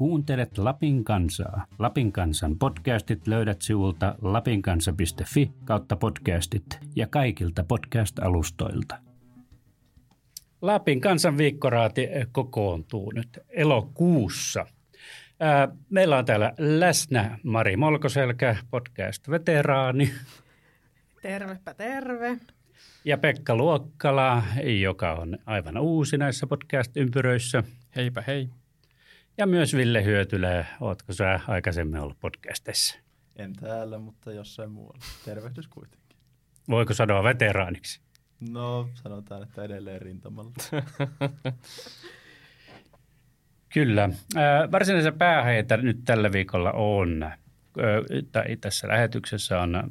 Kuuntelet Lapin kansaa. Lapin kansan podcastit löydät sivulta lapinkansa.fi kautta podcastit ja kaikilta podcast-alustoilta. Lapin kansan viikkoraati kokoontuu nyt elokuussa. Meillä on täällä läsnä Mari Molkoselkä, podcast-veteraani. Tervepä terve. Ja Pekka Luokkala, joka on aivan uusi näissä podcast-ympyröissä. Heipä hei. Ja myös Ville Hyötylä, ootko sä aikaisemmin ollut podcastissa? En täällä, mutta jossain muualla. Tervehdys kuitenkin. Voiko sanoa veteraaniksi? No, sanotaan, että edelleen rintamalla. Kyllä. Varsinaisen pääheitä nyt tällä viikolla on. Tässä lähetyksessä on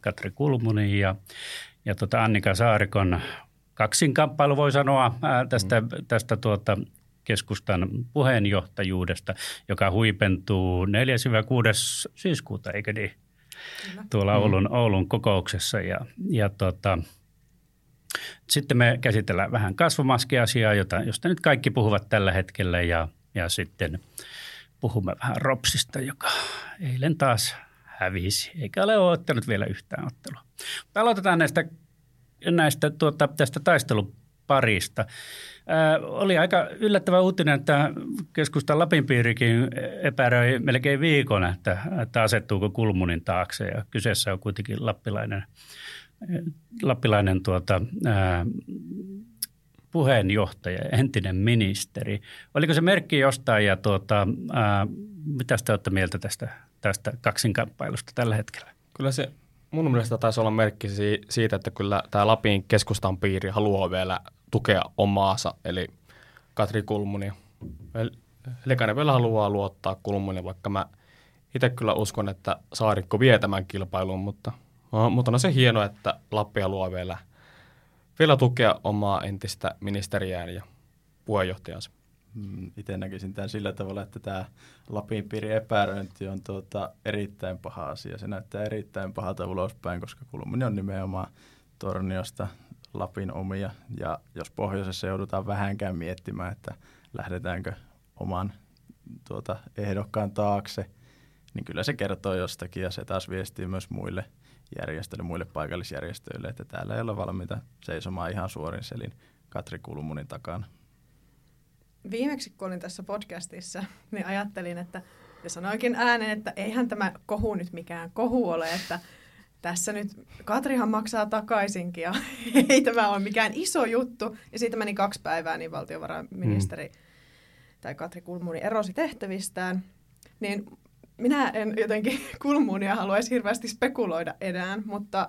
Katri Kulmuni ja, ja tuota Annika Saarikon kaksinkamppailu voi sanoa tästä, mm. tästä tuota keskustan puheenjohtajuudesta, joka huipentuu 4-6. syyskuuta, eikö niin? Kyllä. Tuolla mm. Oulun, Oulun kokouksessa. Ja, ja tota, sitten me käsitellään vähän kasvomaskiasiaa, jota, josta nyt kaikki puhuvat tällä hetkellä ja, ja sitten puhumme vähän Ropsista, joka eilen taas hävisi, eikä ole ottanut vielä yhtään ottelua. Mutta aloitetaan näistä, näistä tuota, tästä taisteluparista. Ää, oli aika yllättävä uutinen, että keskustan Lapin piirikin epäröi melkein viikon, että, että asettuuko Kulmunin taakse. Ja kyseessä on kuitenkin lappilainen, lappilainen tuota, ää, puheenjohtaja, entinen ministeri. Oliko se merkki jostain ja tuota, ää, mitä te olette mieltä tästä, tästä kaksinkamppailusta tällä hetkellä? Kyllä se mun mielestä taisi olla merkki siitä, että kyllä tämä Lapin keskustan piiri haluaa vielä tukea omaansa, eli Katri Kulmuni. Lekainen vielä haluaa luottaa Kulmuni, vaikka mä itse kyllä uskon, että Saarikko vie tämän kilpailun, mutta, mutta on se hienoa, että Lappi haluaa vielä, vielä tukea omaa entistä ministeriään ja puheenjohtajansa. Mm, itse näkisin tämän sillä tavalla, että tämä Lapin piiri epäröinti on tuota erittäin paha asia. Se näyttää erittäin pahalta ulospäin, koska Kulmuni on nimenomaan Torniosta Lapin omia. Ja jos pohjoisessa joudutaan vähänkään miettimään, että lähdetäänkö oman tuota, ehdokkaan taakse, niin kyllä se kertoo jostakin ja se taas viestii myös muille järjestöille, muille paikallisjärjestöille, että täällä ei ole valmiita seisomaan ihan suorin selin Katri Kulmunin takana. Viimeksi kun olin tässä podcastissa, niin ajattelin, että ja sanoikin äänen, että eihän tämä kohu nyt mikään kohu ole, että tässä nyt Katrihan maksaa takaisinkin ja ei tämä ole mikään iso juttu. Ja siitä meni kaksi päivää, niin valtiovarainministeri mm. tai Katri Kulmuni erosi tehtävistään. Niin minä en jotenkin Kulmunia haluaisi hirveästi spekuloida enää, mutta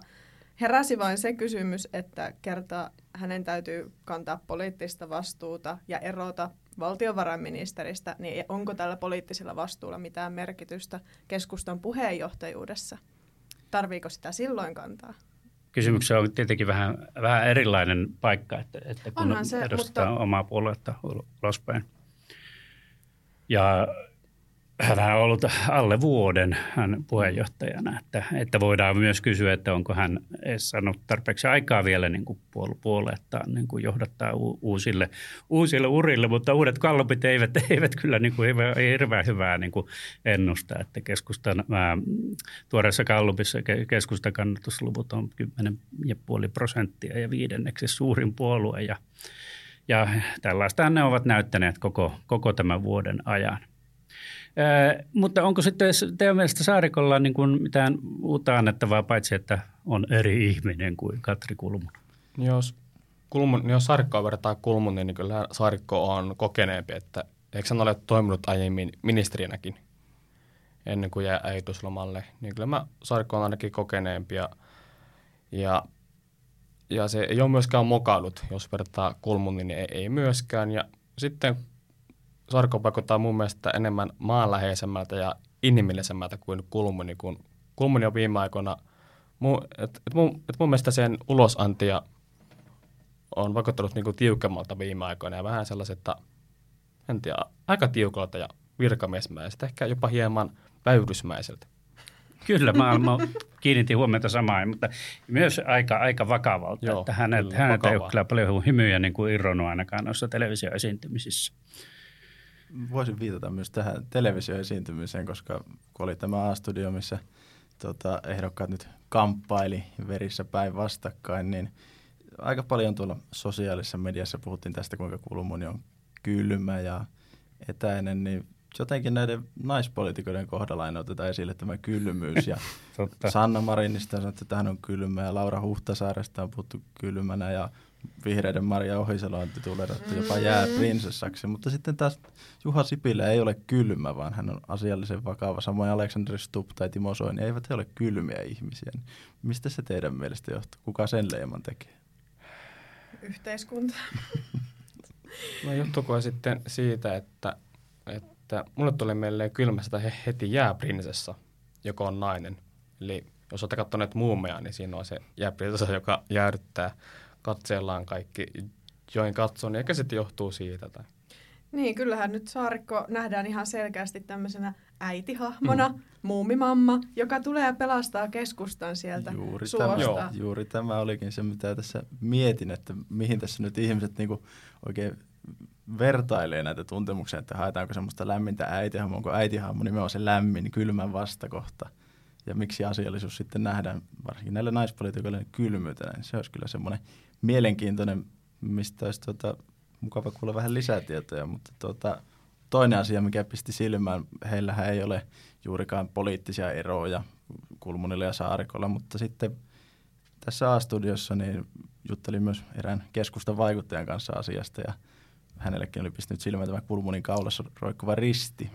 heräsi vain se kysymys, että kerta hänen täytyy kantaa poliittista vastuuta ja erota valtiovarainministeristä, niin onko tällä poliittisella vastuulla mitään merkitystä keskustan puheenjohtajuudessa? Tarviiko sitä silloin kantaa? Kysymyksessä on tietenkin vähän, vähän erilainen paikka, että, että kun se, edustaa mutta... omaa puoluetta ulospäin. Ja hän on ollut alle vuoden hän puheenjohtajana, että, että voidaan myös kysyä, että onko hän saanut tarpeeksi aikaa vielä niin kuin puolueettaan niin kuin johdattaa uusille, uusille urille, mutta uudet kallopit eivät, eivät kyllä niin kuin hirveän hyvää niin kuin ennusta, että keskustan ää, tuoreessa kallopissa keskustan kannatusluvut on 10,5 prosenttia ja viidenneksi suurin puolue ja, ja tällaista ne ovat näyttäneet koko, koko tämän vuoden ajan mutta onko sitten teidän mielestä Saarikolla niin kuin mitään uutta annettavaa, paitsi että on eri ihminen kuin Katri Kulmun? Jos, Kulmun, jos Saarikkoa vertaa Kulmun, niin kyllä Saarikko on kokeneempi, että eikö hän ole toiminut aiemmin ministerinäkin ennen kuin jäi äitiyslomalle, niin kyllä mä Saarikko on ainakin kokeneempi ja, ja, ja se ei ole myöskään mokailut, jos vertaa Kulmun, niin ei, ei myöskään. Ja sitten Sarko vaikuttaa mun mielestä enemmän maanläheisemmältä ja inhimillisemmältä kuin Kulmuni, kun Kulmuni on viime aikoina, että et mun, et mun mielestä sen ulosantia on vaikuttanut niinku tiukemmalta viime aikoina ja vähän sellaiselta, en tiedä, aika tiukalta ja virkamiesmäiseltä, ehkä jopa hieman väyrysmäiseltä. Kyllä, mä, mä kiinnitin huomiota samaan, mutta myös aika, aika vakavalta, Joo, että hänet, kyllä, hänet ei ole kyllä paljon hymyjä niin kuin irronnut ainakaan noissa televisioesiintymisissä. Voisin viitata myös tähän televisioesiintymiseen, koska kun oli tämä A-studio, missä tota, ehdokkaat nyt kamppaili verissä päin vastakkain, niin aika paljon tuolla sosiaalisessa mediassa puhuttiin tästä, kuinka kulmuni on kylmä ja etäinen, niin jotenkin näiden naispoliitikoiden kohdalla aina otetaan esille tämä kylmyys. Ja Sanna Marinista on sanottu, että hän on kylmä ja Laura Huhtasaaresta on puhuttu kylmänä ja vihreiden Maria Ohisalo on tituleerattu jopa jääprinsessaksi. Mutta sitten taas Juha Sipilä ei ole kylmä, vaan hän on asiallisen vakava. Samoin Alexander Stubb tai Timo Soini eivät he ole kylmiä ihmisiä. Mistä se teidän mielestä johtuu? Kuka sen leiman tekee? Yhteiskunta. no johtuuko sitten siitä, että, että mulle tuli mieleen kylmästä heti jääprinsessa, joka on nainen. Eli jos olette katsoneet muumeja, niin siinä on se jääprinsessa, joka jäädyttää katseellaan kaikki, join katson, eikä sitten johtuu siitä. Tai. Niin, kyllähän nyt Saarikko nähdään ihan selkeästi tämmöisenä äitihahmona, mm. muumimamma, joka tulee ja pelastaa keskustan sieltä juuri suosta. Tämä, juuri tämä olikin se, mitä tässä mietin, että mihin tässä nyt ihmiset niinku oikein vertailee näitä tuntemuksia, että haetaanko semmoista lämmintä äitihahmoa, onko äitihahmo nimenomaan se lämmin, kylmän vastakohta. Ja miksi asiallisuus sitten nähdään, varsinkin näille naispolitiikoille, kylmyytenä, niin se olisi kyllä semmoinen mielenkiintoinen, mistä olisi tuota, mukava kuulla vähän lisätietoja, mutta tuota, toinen asia, mikä pisti silmään, heillähän ei ole juurikaan poliittisia eroja Kulmunilla ja Saarikolla, mutta sitten tässä A-studiossa niin juttelin myös erään keskustan vaikuttajan kanssa asiasta ja hänellekin oli pistänyt silmään tämä Kulmunin kaulassa roikkuva risti,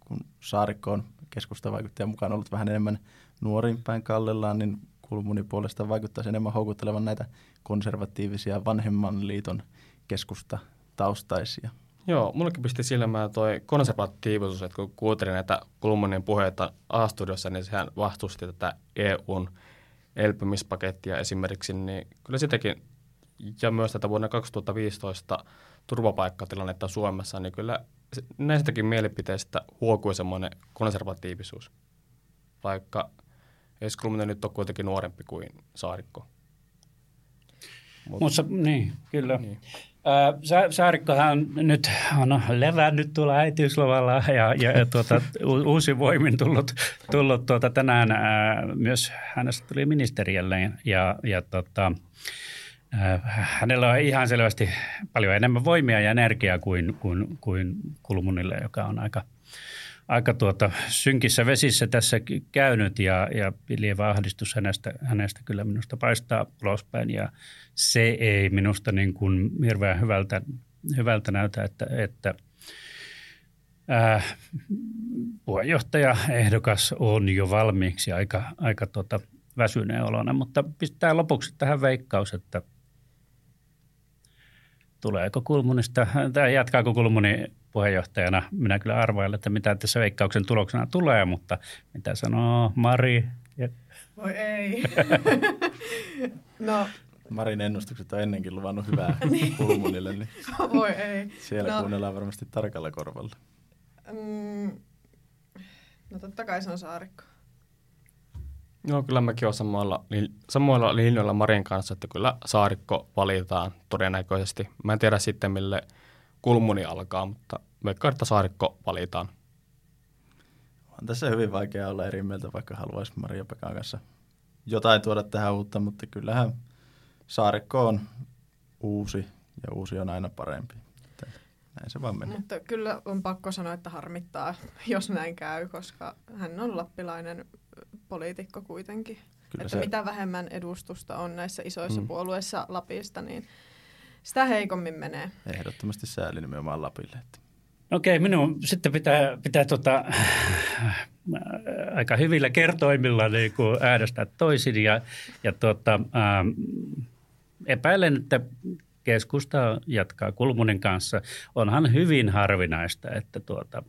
kun Saarikko on keskustan mukaan ollut vähän enemmän nuorinpäin kallellaan, niin Kulmuni puolestaan vaikuttaisi enemmän houkuttelevan näitä konservatiivisia vanhemman liiton keskusta taustaisia. Joo, mullekin pisti silmään toi konservatiivisuus, että kun kuuntelin näitä Kulmunin puheita A-studiossa, niin sehän vastusti tätä EUn elpymispakettia esimerkiksi, niin kyllä sitäkin, ja myös tätä vuonna 2015 turvapaikkatilannetta Suomessa, niin kyllä näistäkin mielipiteistä huokui semmoinen konservatiivisuus, vaikka Ees Kulmunen nyt on kuitenkin nuorempi kuin Saarikko. Mutta Mut, niin, kyllä. Niin. Saarikkohan nyt on levännyt tuolla äitiysluvalla ja, ja, tuota, uusi voimin tullut, tullut tuota, tänään ää, myös hänestä tuli ministeriölle ja, ja tota, ää, hänellä on ihan selvästi paljon enemmän voimia ja energiaa kuin, kuin, kuin Kulmunille, joka on aika – aika tuota synkissä vesissä tässä käynyt ja, ja lievä ahdistus hänestä, hänestä kyllä minusta paistaa ulospäin. Ja se ei minusta niin kuin hirveän hyvältä, hyvältä näytä, että, että äh, puheenjohtaja ehdokas on jo valmiiksi aika, aika tuota väsyneen olona, mutta pistää lopuksi tähän veikkaus, että tuleeko Kulmunista, tai jatkaako Kulmuni puheenjohtajana. Minä kyllä arvailen, että mitä tässä veikkauksen tuloksena tulee, mutta mitä sanoo Mari? Voi ei. no, Marin ennustukset on ennenkin luvannut hyvää niin. Kulmunille, niin Voi ei. siellä no, kuunnellaan varmasti tarkalla korvalla. Mm, no totta kai se on saarikko. Joo, kyllä mäkin olen samoilla, samoilla linjoilla Marin kanssa, että kyllä saarikko valitaan todennäköisesti. Mä en tiedä sitten, mille kulmuni alkaa, mutta veikkaan, että saarikko valitaan. On tässä hyvin vaikea olla eri mieltä, vaikka haluaisi Maria Pekan kanssa jotain tuoda tähän uutta, mutta kyllähän saarikko on uusi ja uusi on aina parempi. Näin se vaan menee. Mutta kyllä on pakko sanoa, että harmittaa, jos näin käy, koska hän on lappilainen poliitikko kuitenkin. Kyllä että se... mitä vähemmän edustusta on näissä isoissa mm. puolueissa Lapista, niin sitä heikommin menee. Ehdottomasti sääli nimenomaan Lapille. Että. Okei, minun sitten pitää, pitää tota, aika hyvillä kertoimilla niin kuin äänestää toisin ja, ja tota, ähm, epäilen, että keskusta jatkaa Kulmunin kanssa. Onhan hyvin harvinaista, että tuota,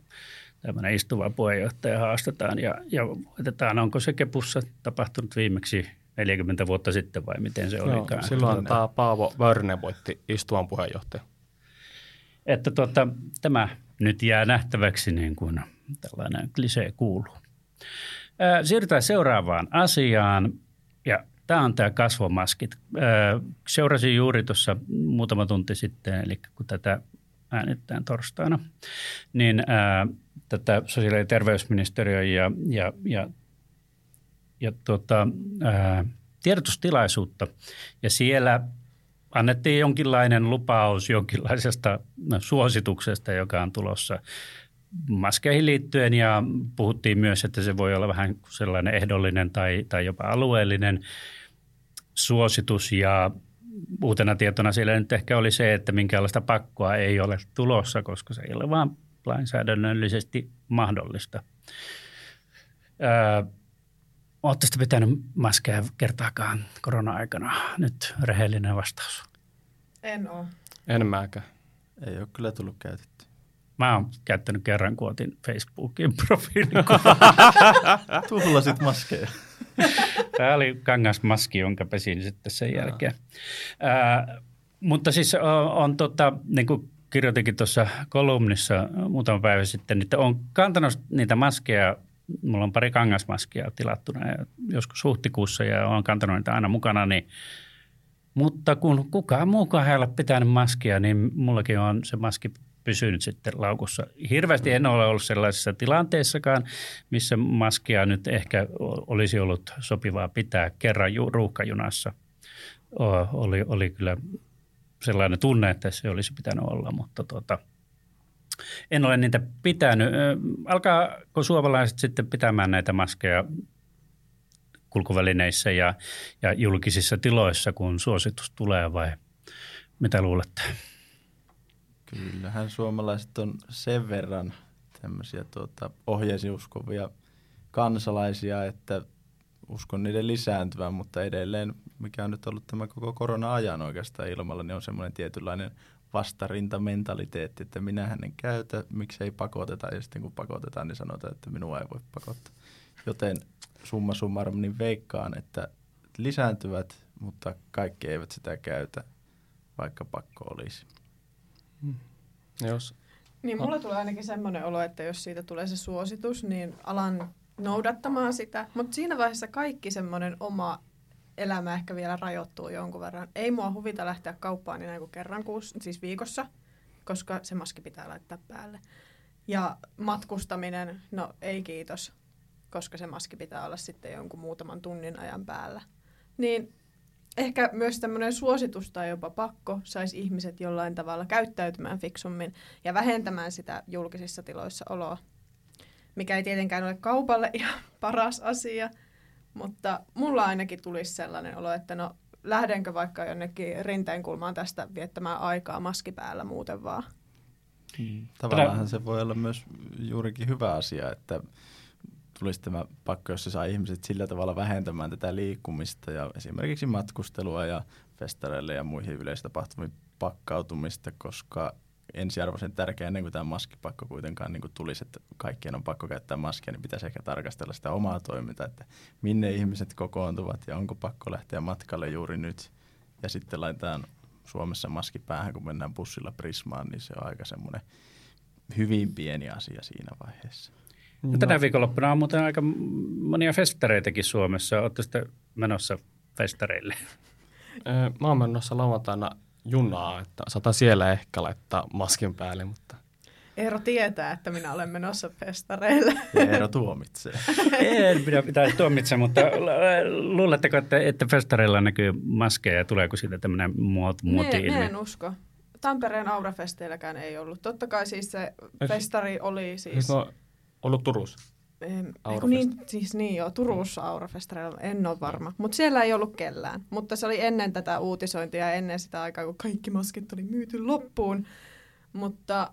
tämmöinen istuva puheenjohtaja haastetaan ja, ja voitetaan. Onko se Kepussa tapahtunut viimeksi 40 vuotta sitten vai miten se Joo, olikaan? Silloin tämä Paavo Väyrynen voitti istuvan puheenjohtaja. Että tuota, tämä nyt jää nähtäväksi niin kuin tällainen klisee kuuluu. Siirrytään seuraavaan asiaan ja tämä on tämä kasvomaskit. Seurasin juuri tuossa muutama tunti sitten, eli kun tätä äänittäin torstaina, niin ää, tätä sosiaali- ja terveysministeriö ja, ja, ja, ja tuota, ää, tiedotustilaisuutta. Ja siellä annettiin jonkinlainen lupaus jonkinlaisesta no, suosituksesta, joka on tulossa maskeihin liittyen ja puhuttiin myös, että se voi olla vähän sellainen ehdollinen tai, tai jopa alueellinen suositus ja uutena tietona siellä nyt ehkä oli se, että minkäänlaista pakkoa ei ole tulossa, koska se ei ole vaan lainsäädännöllisesti mahdollista. Öö, Oletteko pitänyt maskeja kertaakaan korona-aikana? Nyt rehellinen vastaus. En ole. En mäkään. Ei ole kyllä tullut käytetty. Mä oon käyttänyt kerran, kun otin Facebookin profiilin. Tuhlasit maskeja. Tämä oli kangasmaski, jonka pesin sitten sen jälkeen. Ää, mutta siis on, on tota, niin kuin kirjoitinkin tuossa kolumnissa muutama päivä sitten, että on kantanut niitä maskeja mulla on pari kangasmaskia tilattuna joskus huhtikuussa ja olen kantanut niitä aina mukana, niin mutta kun kukaan muukaan ei ole pitänyt maskia, niin mullakin on se maski pysynyt sitten laukussa. Hirveästi en ole ollut sellaisessa tilanteessakaan, missä maskia nyt ehkä olisi ollut sopivaa pitää kerran ruuhkajunassa. Oli, oli kyllä sellainen tunne, että se olisi pitänyt olla, mutta tuota, en ole niitä pitänyt. Alkaako suomalaiset sitten pitämään näitä maskeja kulkuvälineissä ja, ja julkisissa tiloissa, kun suositus tulee vai mitä luulette? Kyllähän suomalaiset on sen verran tämmöisiä tuota, ohjeisiin uskovia kansalaisia, että uskon niiden lisääntyvän, mutta edelleen, mikä on nyt ollut tämä koko korona-ajan oikeastaan ilmalla, niin on semmoinen tietynlainen vastarintamentaliteetti, että minähän en käytä, miksei pakoteta, ja sitten kun pakotetaan, niin sanotaan, että minua ei voi pakottaa. Joten summa summarum, niin veikkaan, että lisääntyvät, mutta kaikki eivät sitä käytä, vaikka pakko olisi. Hmm. Jos... Niin mulla tulee ainakin semmoinen olo, että jos siitä tulee se suositus, niin alan noudattamaan sitä. Mutta siinä vaiheessa kaikki semmoinen oma elämä ehkä vielä rajoittuu jonkun verran. Ei mua huvita lähteä kauppaan niin kuin kerran kuussa, siis viikossa, koska se maski pitää laittaa päälle. Ja matkustaminen, no ei kiitos, koska se maski pitää olla sitten jonkun muutaman tunnin ajan päällä. Niin ehkä myös tämmöinen suositus tai jopa pakko saisi ihmiset jollain tavalla käyttäytymään fiksummin ja vähentämään sitä julkisissa tiloissa oloa, mikä ei tietenkään ole kaupalle ihan paras asia – mutta mulla ainakin tulisi sellainen olo, että no lähdenkö vaikka jonnekin rinteenkulmaan tästä viettämään aikaa maski päällä muuten vaan. Hmm. Tavallaan se voi olla myös juurikin hyvä asia, että tulisi tämä pakko, jos se saa ihmiset sillä tavalla vähentämään tätä liikkumista ja esimerkiksi matkustelua ja festareille ja muihin yleistapahtumiin pakkautumista, koska ensiarvoisen tärkeä ennen kuin tämä maskipakko kuitenkaan niin kuin tulisi, että kaikkien on pakko käyttää maskia, niin pitäisi ehkä tarkastella sitä omaa toimintaa, että minne ihmiset kokoontuvat ja onko pakko lähteä matkalle juuri nyt. Ja sitten laitetaan Suomessa maski päähän, kun mennään bussilla Prismaan, niin se on aika semmoinen hyvin pieni asia siinä vaiheessa. No, tänä viikonloppuna on muuten aika monia festareitakin Suomessa. Olette sitten menossa festareille? Mä oon menossa lauantaina junaa, että saatan siellä ehkä laittaa maskin päälle, mutta... Eero tietää, että minä olen menossa festareille. Ja Eero tuomitsee. en minä pitäisi tuomitse, mutta luuletteko, että, että festareilla näkyy maskeja ja tuleeko siitä tämmöinen muot, muoti ne, en usko. Tampereen Aurafesteilläkään ei ollut. Totta kai siis se festari oli siis... No, ollut Turussa? Eiku niin, siis niin joo, Turussa Aurafestareilla, en ole varma. Mutta siellä ei ollut kellään. Mutta se oli ennen tätä uutisointia ja ennen sitä aikaa, kun kaikki maskit oli myyty loppuun. Mutta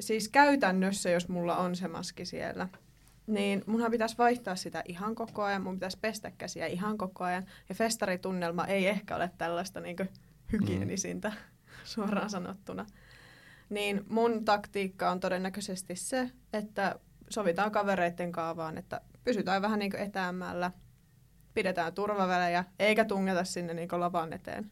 siis käytännössä, jos mulla on se maski siellä, niin munhan pitäisi vaihtaa sitä ihan koko ajan, mun pitäisi pestä käsiä ihan koko ajan. Ja festaritunnelma ei ehkä ole tällaista niin hygienisintä mm. suoraan sanottuna. Niin mun taktiikka on todennäköisesti se, että sovitaan kavereiden kaavaan, että pysytään vähän niin etäämällä, pidetään turvavälejä, eikä tungeta sinne niin lavan eteen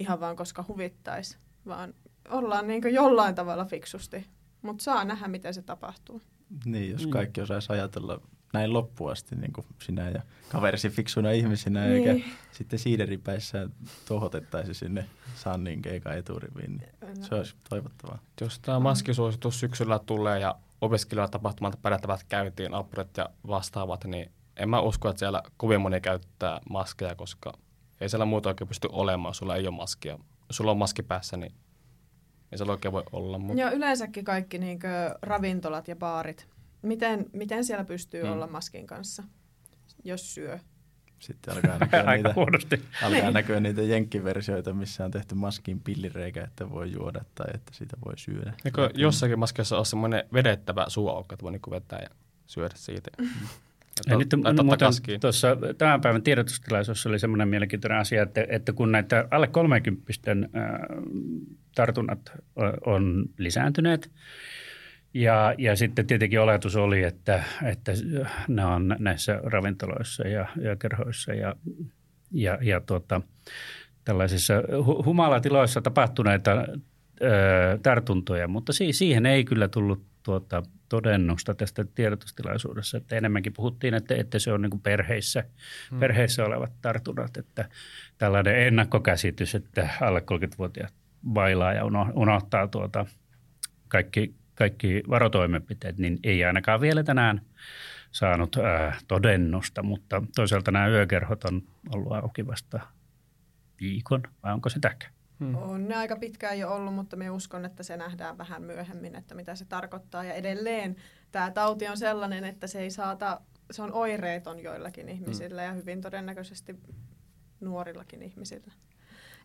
ihan vaan koska huvittaisi, vaan ollaan niin jollain tavalla fiksusti. Mutta saa nähdä, miten se tapahtuu. Niin, jos Mm. kaikki osaisi ajatella näin loppuun asti, niin kuin sinä ja kaverisi fiksuina ihmisinä, Niin. eikä sitten siideripäissä tohotettaisi sinne Sannin keikan eturiviin, niin se olisi toivottavaa. Jos tämä maskisuositus syksyllä tulee ja opiskelijatapahtumat pärjättävät käyntiin, apurit ja vastaavat, niin en mä usko, että siellä kovin moni käyttää maskeja, koska ei siellä muuta oikein pysty olemaan, sulla ei ole maskia. Jos sulla on maski päässä, niin ei siellä oikein voi olla. Mutta Ja yleensäkin kaikki niinkö ravintolat ja baarit. Miten, miten siellä pystyy Mm. olla maskin kanssa, jos syö? Sitten alkaa näkyä niitä, huonosti. alkaa Niin. näkyä niitä jenkkiversioita, missä on tehty maskiin pillireikä, että voi juoda tai että siitä voi syödä. Eikö jossakin maskissa ole semmoinen vedettävä suuaukko, että voi niinku vetää ja syödä siitä? Ja nyt laittaa muuten tuossa tämän päivän tiedotustilaisuudessa oli semmoinen mielenkiintoinen asia, että, että kun näitä alle 30 tartunnat o- on lisääntyneet, ja, ja sitten tietenkin oletus oli, että, että ne on näissä ravintoloissa ja, ja kerhoissa ja, ja, ja tuota, tällaisissa hu- humalatiloissa tapahtuneita ö, tartuntoja, mutta si- siihen ei kyllä tullut tuota, todennusta tästä tiedotustilaisuudessa, että enemmänkin puhuttiin, että, että se on niin perheissä, hmm. perheissä olevat tartunnat, että tällainen ennakkokäsitys, että alle 30-vuotiaat bailaa ja uno- unohtaa tuota kaikki, kaikki varotoimenpiteet, niin ei ainakaan vielä tänään saanut ää, todennusta, mutta toisaalta nämä yökerhot on ollut auki vasta viikon, vai onko sitäkään? Hmm. On ne aika pitkään jo ollut, mutta me uskon, että se nähdään vähän myöhemmin, että mitä se tarkoittaa. Ja edelleen tämä tauti on sellainen, että se ei saata, se on oireeton joillakin ihmisillä ja hyvin todennäköisesti nuorillakin ihmisillä.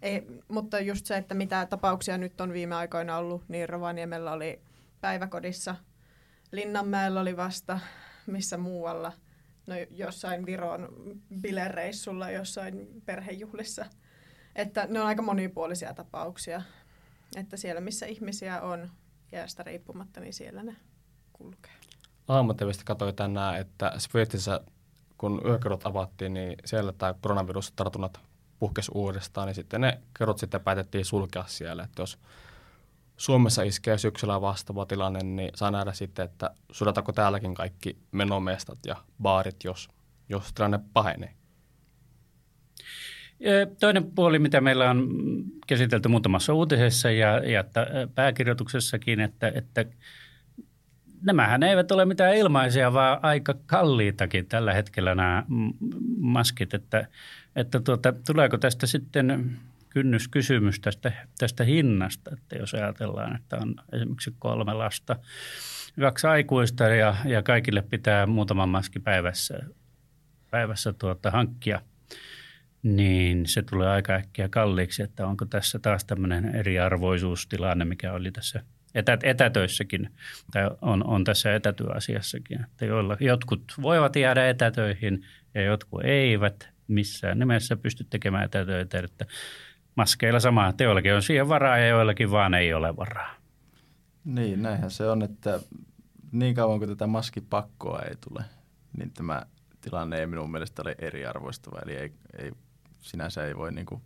Ei, mutta just se, että mitä tapauksia nyt on viime aikoina ollut, niin Rovaniemellä oli päiväkodissa, Linnanmäellä oli vasta, missä muualla, no jossain Viron bilereissulla, jossain perhejuhlissa. Että ne on aika monipuolisia tapauksia. Että siellä, missä ihmisiä on iästä riippumatta, niin siellä ne kulkee. Aamutelvistä katsoin tänään, että Sveitsissä, kun yökerrot avattiin, niin siellä tämä koronavirustartunnat puhkesi uudestaan, niin sitten ne kerrot sitten päätettiin sulkea siellä. Että jos Suomessa iskee syksyllä vastaava tilanne, niin saa nähdä sitten, että suletaanko täälläkin kaikki menomestat ja baarit, jos, jos tilanne pahenee. Toinen puoli, mitä meillä on käsitelty muutamassa uutisessa ja, ja pääkirjoituksessakin, että, että nämähän eivät ole mitään ilmaisia, vaan aika kalliitakin tällä hetkellä nämä maskit, että, että tuota, tuleeko tästä sitten kynnyskysymys tästä, tästä hinnasta, että jos ajatellaan, että on esimerkiksi kolme lasta, kaksi aikuista ja, ja kaikille pitää muutama maski päivässä, päivässä tuota, hankkia – niin se tulee aika äkkiä kalliiksi, että onko tässä taas tämmöinen eriarvoisuustilanne, mikä oli tässä etä, etätöissäkin, tai on, on tässä etätyöasiassakin, että joilla, jotkut voivat jäädä etätöihin ja jotkut eivät missään nimessä pysty tekemään etätöitä, että maskeilla sama, että joillakin on siihen varaa ja joillakin vaan ei ole varaa. Niin, näinhän se on, että niin kauan kuin tätä maskipakkoa ei tule, niin tämä tilanne ei minun mielestä ole eriarvoistava. Eli ei, ei, sinänsä ei voi niin kuin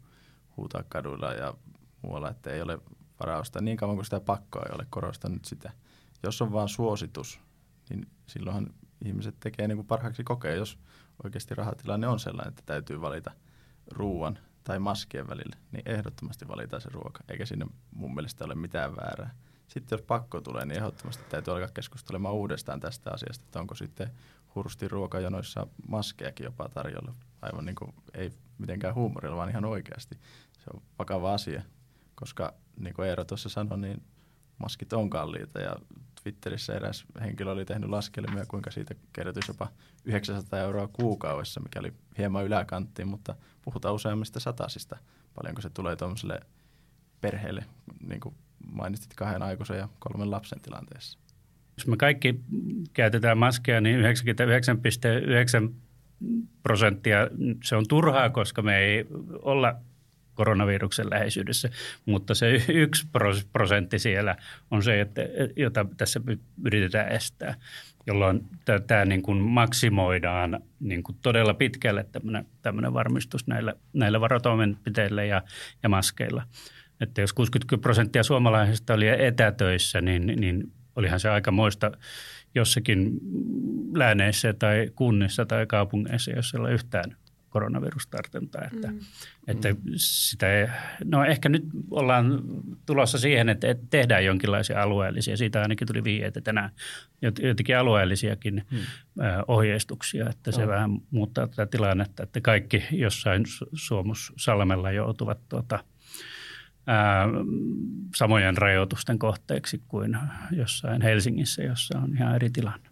huutaa kaduilla ja muualla, että ei ole varausta. Niin kauan kuin sitä pakkoa ei ole, korostan nyt sitä. Jos on vain suositus, niin silloinhan ihmiset tekee niin parhaaksi kokea, jos oikeasti rahatilanne on sellainen, että täytyy valita ruuan tai maskien välillä, niin ehdottomasti valitaan se ruoka, eikä siinä mun mielestä ole mitään väärää. Sitten jos pakko tulee, niin ehdottomasti täytyy alkaa keskustelemaan uudestaan tästä asiasta, että onko sitten hursti ruokajonoissa maskejakin jopa tarjolla. Aivan niin kuin ei mitenkään huumorilla, vaan ihan oikeasti. Se on vakava asia, koska niin kuin Eero tuossa sanoi, niin maskit on kalliita ja Twitterissä eräs henkilö oli tehnyt laskelmia, kuinka siitä kertyisi jopa 900 euroa kuukaudessa, mikä oli hieman yläkanttiin, mutta puhutaan useammista satasista. Paljonko se tulee tuollaiselle perheelle, niin kuin mainitsit kahden aikuisen ja kolmen lapsen tilanteessa. Jos me kaikki käytetään maskeja, niin 99,9 prosenttia se on turhaa, koska me ei olla koronaviruksen läheisyydessä, mutta se yksi prosentti siellä on se, että, jota tässä yritetään estää, jolloin tämä niin kuin maksimoidaan niin kuin todella pitkälle tämmöinen, varmistus näillä, näillä varotoimenpiteillä ja, ja maskeilla. Että jos 60 prosenttia suomalaisista oli etätöissä, niin, niin olihan se aika moista jossakin lääneissä tai kunnissa tai kaupungeissa, jos ei ole yhtään koronavirustartuntaa. Että, mm. että sitä ei, no ehkä nyt ollaan tulossa siihen, että tehdään jonkinlaisia alueellisia. Siitä ainakin tuli viiheitä tänään jotenkin alueellisiakin mm. ohjeistuksia, että se no. vähän muuttaa tätä tilannetta, että kaikki jossain Suomussalmella joutuvat tuota, ää, samojen rajoitusten kohteeksi kuin jossain Helsingissä, jossa on ihan eri tilanne.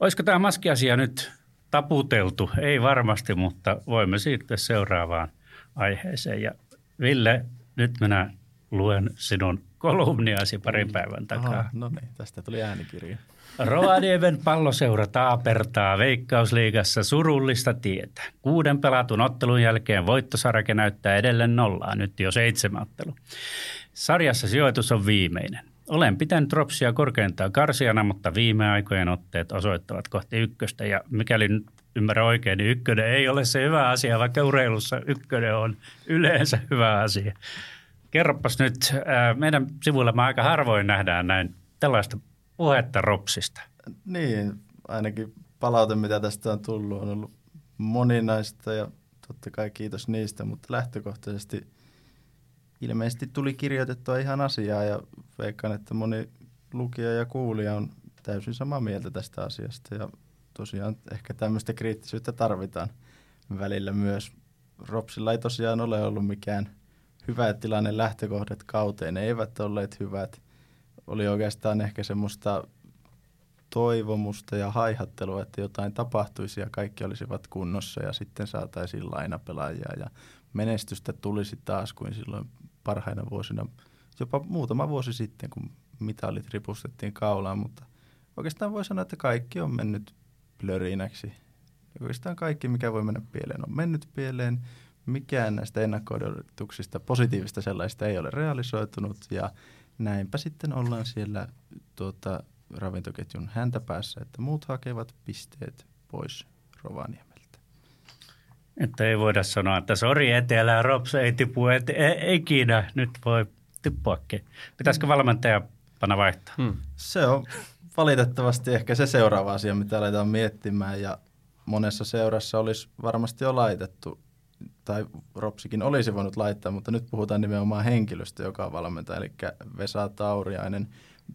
Olisiko tämä maskiasia nyt taputeltu? Ei varmasti, mutta voimme siirtyä seuraavaan aiheeseen. Ja Ville, nyt minä luen sinun kolumniasi parin päivän takaa. Aha, no niin, tästä tuli äänikirja. Rovaniemen palloseura taapertaa Veikkausliigassa surullista tietä. Kuuden pelatun ottelun jälkeen voittosarake näyttää edelleen nollaa, nyt jo seitsemän ottelu. Sarjassa sijoitus on viimeinen. Olen pitänyt Ropsia korkeintaan karsijana, mutta viime aikojen otteet osoittavat kohti ykköstä. Ja mikäli nyt ymmärrän oikein, niin ykkönen ei ole se hyvä asia, vaikka urheilussa ykkönen on yleensä hyvä asia. Kerropas nyt, meidän sivuilla me aika harvoin nähdään näin tällaista puhetta Ropsista. Niin, ainakin palaute, mitä tästä on tullut, on ollut moninaista ja totta kai kiitos niistä, mutta lähtökohtaisesti ilmeisesti tuli kirjoitettua ihan asiaa ja veikkaan, että moni lukija ja kuulija on täysin samaa mieltä tästä asiasta ja tosiaan ehkä tämmöistä kriittisyyttä tarvitaan välillä myös. Ropsilla ei tosiaan ole ollut mikään hyvä tilanne lähtökohdat kauteen, ne eivät olleet hyvät. Oli oikeastaan ehkä semmoista toivomusta ja haihattelua, että jotain tapahtuisi ja kaikki olisivat kunnossa ja sitten saataisiin lainapelaajia ja menestystä tulisi taas kuin silloin parhaina vuosina, jopa muutama vuosi sitten, kun mitalit ripustettiin kaulaan, mutta oikeastaan voi sanoa, että kaikki on mennyt plörinäksi. Oikeastaan kaikki, mikä voi mennä pieleen, on mennyt pieleen. Mikään näistä ennakko positiivista sellaista ei ole realisoitunut ja näinpä sitten ollaan siellä tuota, ravintoketjun häntä päässä, että muut hakevat pisteet pois Rovaniemeltä. Että ei voida sanoa, että sori etelä, Rops ei tipu et, ei, ikinä, nyt voi tippuakin. Pitäisikö valmentaja panna vaihtaa? Hmm. Se on valitettavasti ehkä se seuraava asia, mitä aletaan miettimään ja monessa seurassa olisi varmasti jo laitettu tai Ropsikin olisi voinut laittaa, mutta nyt puhutaan nimenomaan henkilöstä, joka on valmentaja, eli Vesa Tauriainen,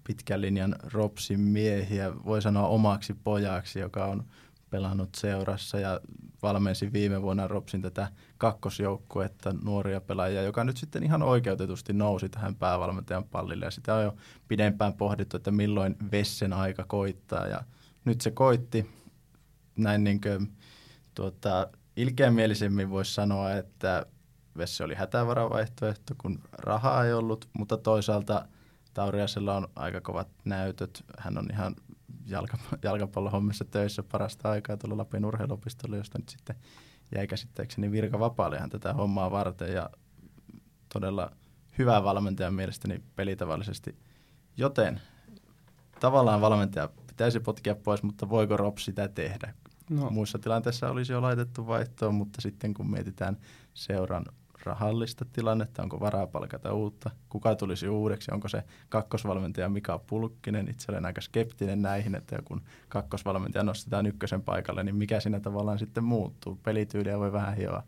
pitkän linjan Ropsin miehiä, voi sanoa omaksi pojaksi, joka on pelannut seurassa ja valmensi viime vuonna Ropsin tätä kakkosjoukkuetta nuoria pelaajia, joka nyt sitten ihan oikeutetusti nousi tähän päävalmentajan pallille. Ja sitä on jo pidempään pohdittu, että milloin Vessen aika koittaa. Ja nyt se koitti. Näin niin kuin, tuota, ilkeämielisemmin voisi sanoa, että Vesse oli hätävaravaihtoehto, kun rahaa ei ollut, mutta toisaalta Tauriasella on aika kovat näytöt. Hän on ihan jalka, jalkapallohommissa töissä parasta aikaa tuolla Lapin urheiluopistolla, josta nyt sitten jäi käsittääkseni virka vapaallehan tätä hommaa varten ja todella hyvä valmentaja mielestäni pelitavallisesti. Joten tavallaan valmentaja pitäisi potkia pois, mutta voiko Rob sitä tehdä? No. Muissa tilanteissa olisi jo laitettu vaihtoon, mutta sitten kun mietitään seuran rahallista tilannetta, onko varaa palkata uutta, kuka tulisi uudeksi, onko se kakkosvalmentaja Mika Pulkkinen. Itse olen aika skeptinen näihin, että kun kakkosvalmentaja nostetaan ykkösen paikalle, niin mikä siinä tavallaan sitten muuttuu. Pelityyliä voi vähän hioa.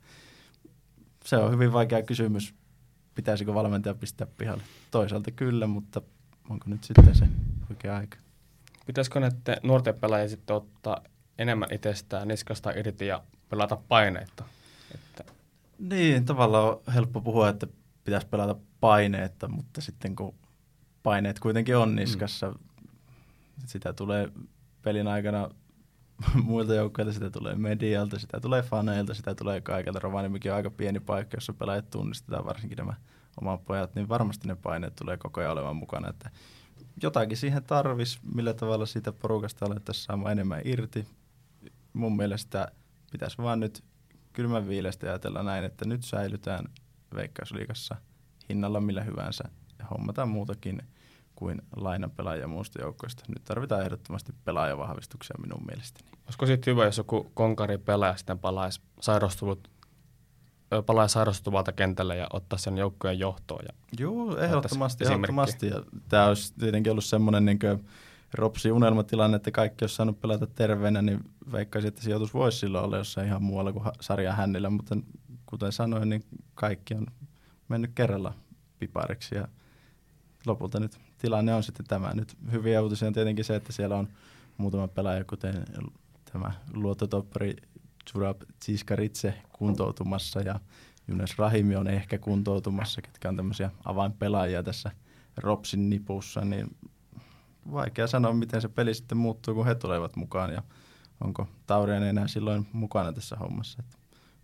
Se on hyvin vaikea kysymys, pitäisikö valmentaja pistää pihalle. Toisaalta kyllä, mutta onko nyt sitten se oikea aika? Pitäisikö näiden nuorten pelaajien sitten ottaa enemmän itsestään niskasta irti ja pelata paineita? Niin, tavallaan on helppo puhua, että pitäisi pelata paineetta, mutta sitten kun paineet kuitenkin on niskassa, mm. sitä tulee pelin aikana muilta joukkoilta, sitä tulee medialta, sitä tulee faneilta, sitä tulee kaikilta. Rovaniemikin on aika pieni paikka, jossa pelaajat tunnistetaan, varsinkin nämä omat pojat, niin varmasti ne paineet tulee koko ajan olemaan mukana. Että jotakin siihen tarvis, millä tavalla siitä porukasta alettaisiin saamaan enemmän irti. Mun mielestä pitäisi vaan nyt kylmän viilestä ajatella näin, että nyt säilytään Veikkausliikassa hinnalla millä hyvänsä ja hommataan muutakin kuin lainapelaajia muusta joukkoista. Nyt tarvitaan ehdottomasti pelaajavahvistuksia minun mielestäni. Olisiko sitten hyvä, jos joku konkari pelaaja sitten palaisi sairastulut palaa sairastuvalta kentälle ja ottaa sen joukkojen johtoon. Ja Joo, ehdottomasti, ehdottomasti. Ja tämä olisi tietenkin ollut semmoinen niin ropsi unelmatilanne, että kaikki olisi saanut pelata terveenä, niin veikkaisin, että sijoitus voisi silloin olla jossain ihan muualla kuin sarjan hännillä, mutta kuten sanoin, niin kaikki on mennyt kerralla pipariksi ja lopulta nyt tilanne on sitten tämä. Nyt hyviä uutisia on tietenkin se, että siellä on muutama pelaaja, kuten tämä luottotoppari Jurab Tsiskaritse kuntoutumassa ja Junes Rahimi on ehkä kuntoutumassa, ketkä on tämmöisiä avainpelaajia tässä Ropsin nipussa, niin vaikea sanoa, miten se peli sitten muuttuu, kun he tulevat mukaan ja onko Taurian enää silloin mukana tässä hommassa. Että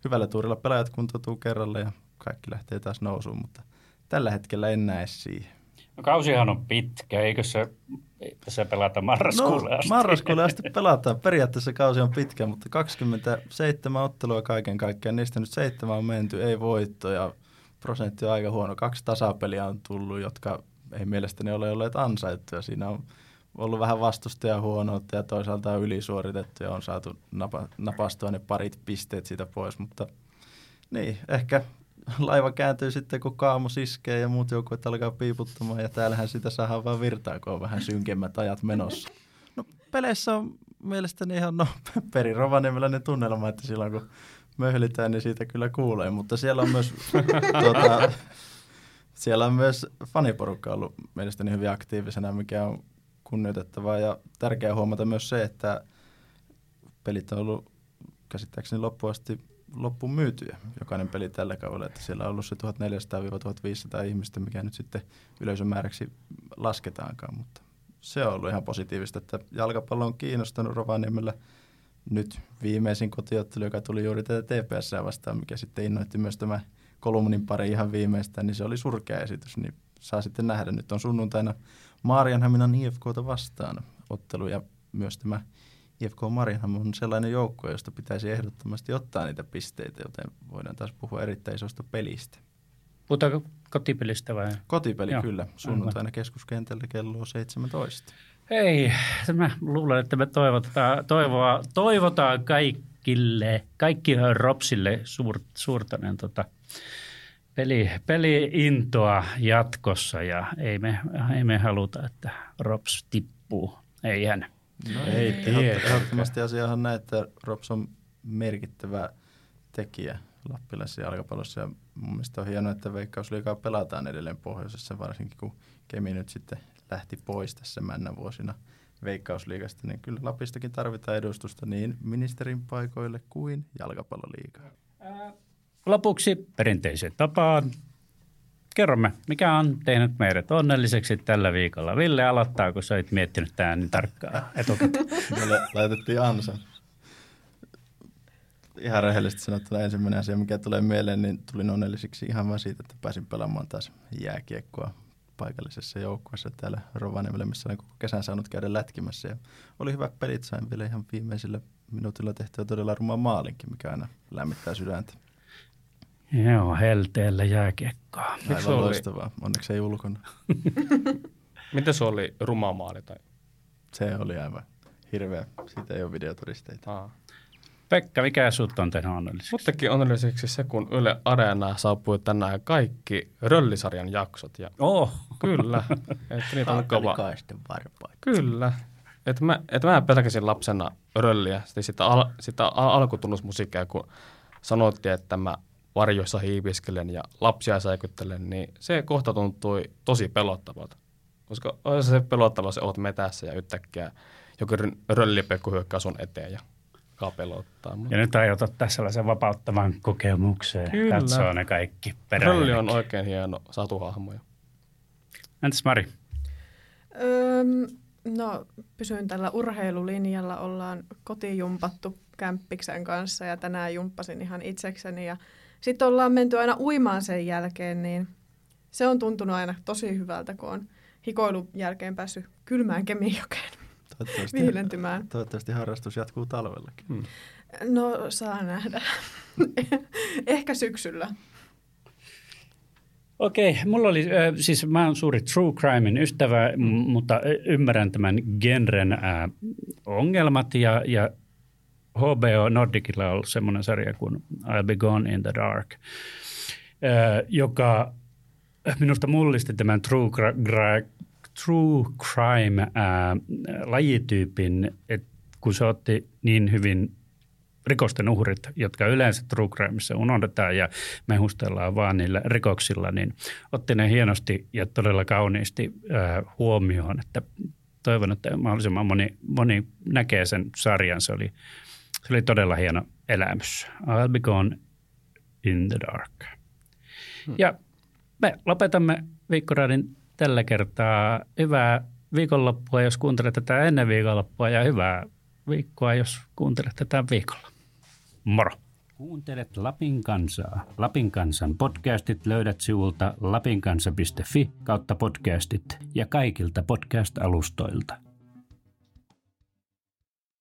hyvällä tuurilla pelaajat kuntoutuu kerralla ja kaikki lähtee taas nousuun, mutta tällä hetkellä en näe siihen. No kausihan on pitkä, eikö se, se pelata marraskuulle no, asti? marraskuulle asti pelataan. Periaatteessa kausi on pitkä, mutta 27 ottelua kaiken kaikkiaan. Niistä nyt seitsemän on menty, ei voittoja. Prosentti on aika huono. Kaksi tasapeliä on tullut, jotka ei mielestäni ole olleet ansaittuja. Siinä on ollut vähän vastustaja huonoutta ja toisaalta on ylisuoritettu ja on saatu napa, napastua ne parit pisteet siitä pois, mutta niin, ehkä laiva kääntyy sitten, kun kaamu iskee ja muut joukkueet alkaa piiputtamaan ja täällähän sitä saadaan vaan virtaa, kun on vähän synkemmät ajat menossa. No peleissä on mielestäni ihan no, peri ne tunnelma, että silloin kun möhlitään, niin siitä kyllä kuulee, mutta siellä on myös tuota, siellä on myös faniporukka ollut mielestäni hyvin aktiivisena, mikä on kunnioitettavaa. Ja tärkeää huomata myös se, että pelit on ollut käsittääkseni loppuun asti loppuun myytyjä, jokainen peli tällä kaudella, että siellä on ollut se 1400-1500 ihmistä, mikä nyt sitten yleisömääräksi lasketaankaan, mutta se on ollut ihan positiivista, että jalkapallo on kiinnostanut Rovaniemellä nyt viimeisin kotiottelu, joka tuli juuri tätä TPS vastaan, mikä sitten innoitti myös tämä kolumnin pari ihan viimeistä, niin se oli surkea esitys, niin saa sitten nähdä. Nyt on sunnuntaina Maarianhaminan IFKta vastaan ottelu ja myös tämä IFK Marianham on sellainen joukko, josta pitäisi ehdottomasti ottaa niitä pisteitä, joten voidaan taas puhua erittäin isosta pelistä. Puhutaanko kotipelistä vai? Kotipeli Joo. kyllä, sunnuntaina keskuskentällä kello 17. Hei, mä luulen, että me toivotaan, toivoa, toivotaan kaikille, kaikki Ropsille suur, suurtanen tota, peli, peli-intoa jatkossa ja ei me, ei me haluta, että Rops tippuu. Ei hän. No ei, ei ehdottomasti asiahan näin, että Rops on merkittävä tekijä lappilaisessa jalkapallossa. Ja mun mielestä on hienoa, että Veikkausliikaa pelataan edelleen pohjoisessa, varsinkin kun Kemi nyt sitten lähti pois tässä männä vuosina Veikkausliigasta, niin kyllä Lapistakin tarvitaan edustusta niin ministerin paikoille kuin jalkapalloliigaan. Lopuksi perinteiseen tapaan kerromme, mikä on tehnyt meidät onnelliseksi tällä viikolla. Ville aloittaa, kun sä olit miettinyt tämän niin tarkkaan etukäteen. Laitettiin ansa. Ihan rehellisesti sanottuna ensimmäinen asia, mikä tulee mieleen, niin tulin onnellisiksi ihan vain siitä, että pääsin pelaamaan taas jääkiekkoa paikallisessa joukkueessa täällä Rovaniemellä, missä olen koko kesän saanut käydä lätkimässä. Ja oli hyvä pelit, sain vielä ihan viimeisillä minuutilla tehtyä todella rumaan maalinkin, mikä aina lämmittää sydäntä. Joo, helteellä jääkiekkoa. Aivan oli... loistavaa. Onneksi ei ulkona. Miten se oli ruma maali? Tai? Se oli aivan hirveä. Siitä ei ole videotodisteita. Aa. Pekka, mikä sut on tehnyt onnelliseksi? Mut teki onnelliseksi se, kun Yle Areena saapui tänään kaikki Röllisarjan jaksot. Ja oh. Kyllä. että niitä on kova. Kyllä. Että mä, et mä pelkäsin lapsena Rölliä, sitä, al, sitä al- alkutunnusmusiikkia, kun sanottiin, että mä varjoissa hiipiskelen ja lapsia säikyttelen, niin se kohta tuntui tosi pelottavalta. Koska on se pelottava, se oot metässä ja yhtäkkiä joku röllipekku hyökkää sun eteen ja kapelottaa. Ja nyt aiot ottaa sellaisen vapauttavan kokemukseen. Kyllä. Katsoa ne kaikki Rölli on oikein hieno satuhahmoja. Entäs Mari? Öm, no, pysyin tällä urheilulinjalla. Ollaan kotijumpattu kämppiksen kanssa ja tänään jumppasin ihan itsekseni. Ja sitten ollaan menty aina uimaan sen jälkeen, niin se on tuntunut aina tosi hyvältä, kun on hikoilun jälkeen päässyt kylmään Kemijokeen toivottavasti, viilentymään. Toivottavasti harrastus jatkuu talvellakin. Hmm. No, saa nähdä. Ehkä syksyllä. Okei, mulla oli, äh, siis mä oon suuri true crimein ystävä, m- mutta ymmärrän tämän genren äh, ongelmat ja, ja HBO Nordicilla on ollut semmoinen sarja kuin I'll Be Gone in the Dark, joka minusta mullisti tämän true, gra- true crime-lajityypin, että kun se otti niin hyvin rikosten uhrit, jotka yleensä true crimeissa unohdetaan ja mehustellaan vaan niillä rikoksilla, niin otti ne hienosti ja todella kauniisti äh, huomioon, että toivon, että mahdollisimman moni, moni näkee sen sarjan. Se oli, se oli todella hieno elämys. I'll be gone in the dark. Hmm. Ja me lopetamme Viikkoraadin tällä kertaa. Hyvää viikonloppua, jos kuuntelet tätä ennen viikonloppua ja hyvää viikkoa, jos kuuntelet tätä viikolla. Moro! Kuuntelet Lapin kansaa. Lapin kansan podcastit löydät sivulta lapinkansa.fi kautta podcastit ja kaikilta podcast-alustoilta.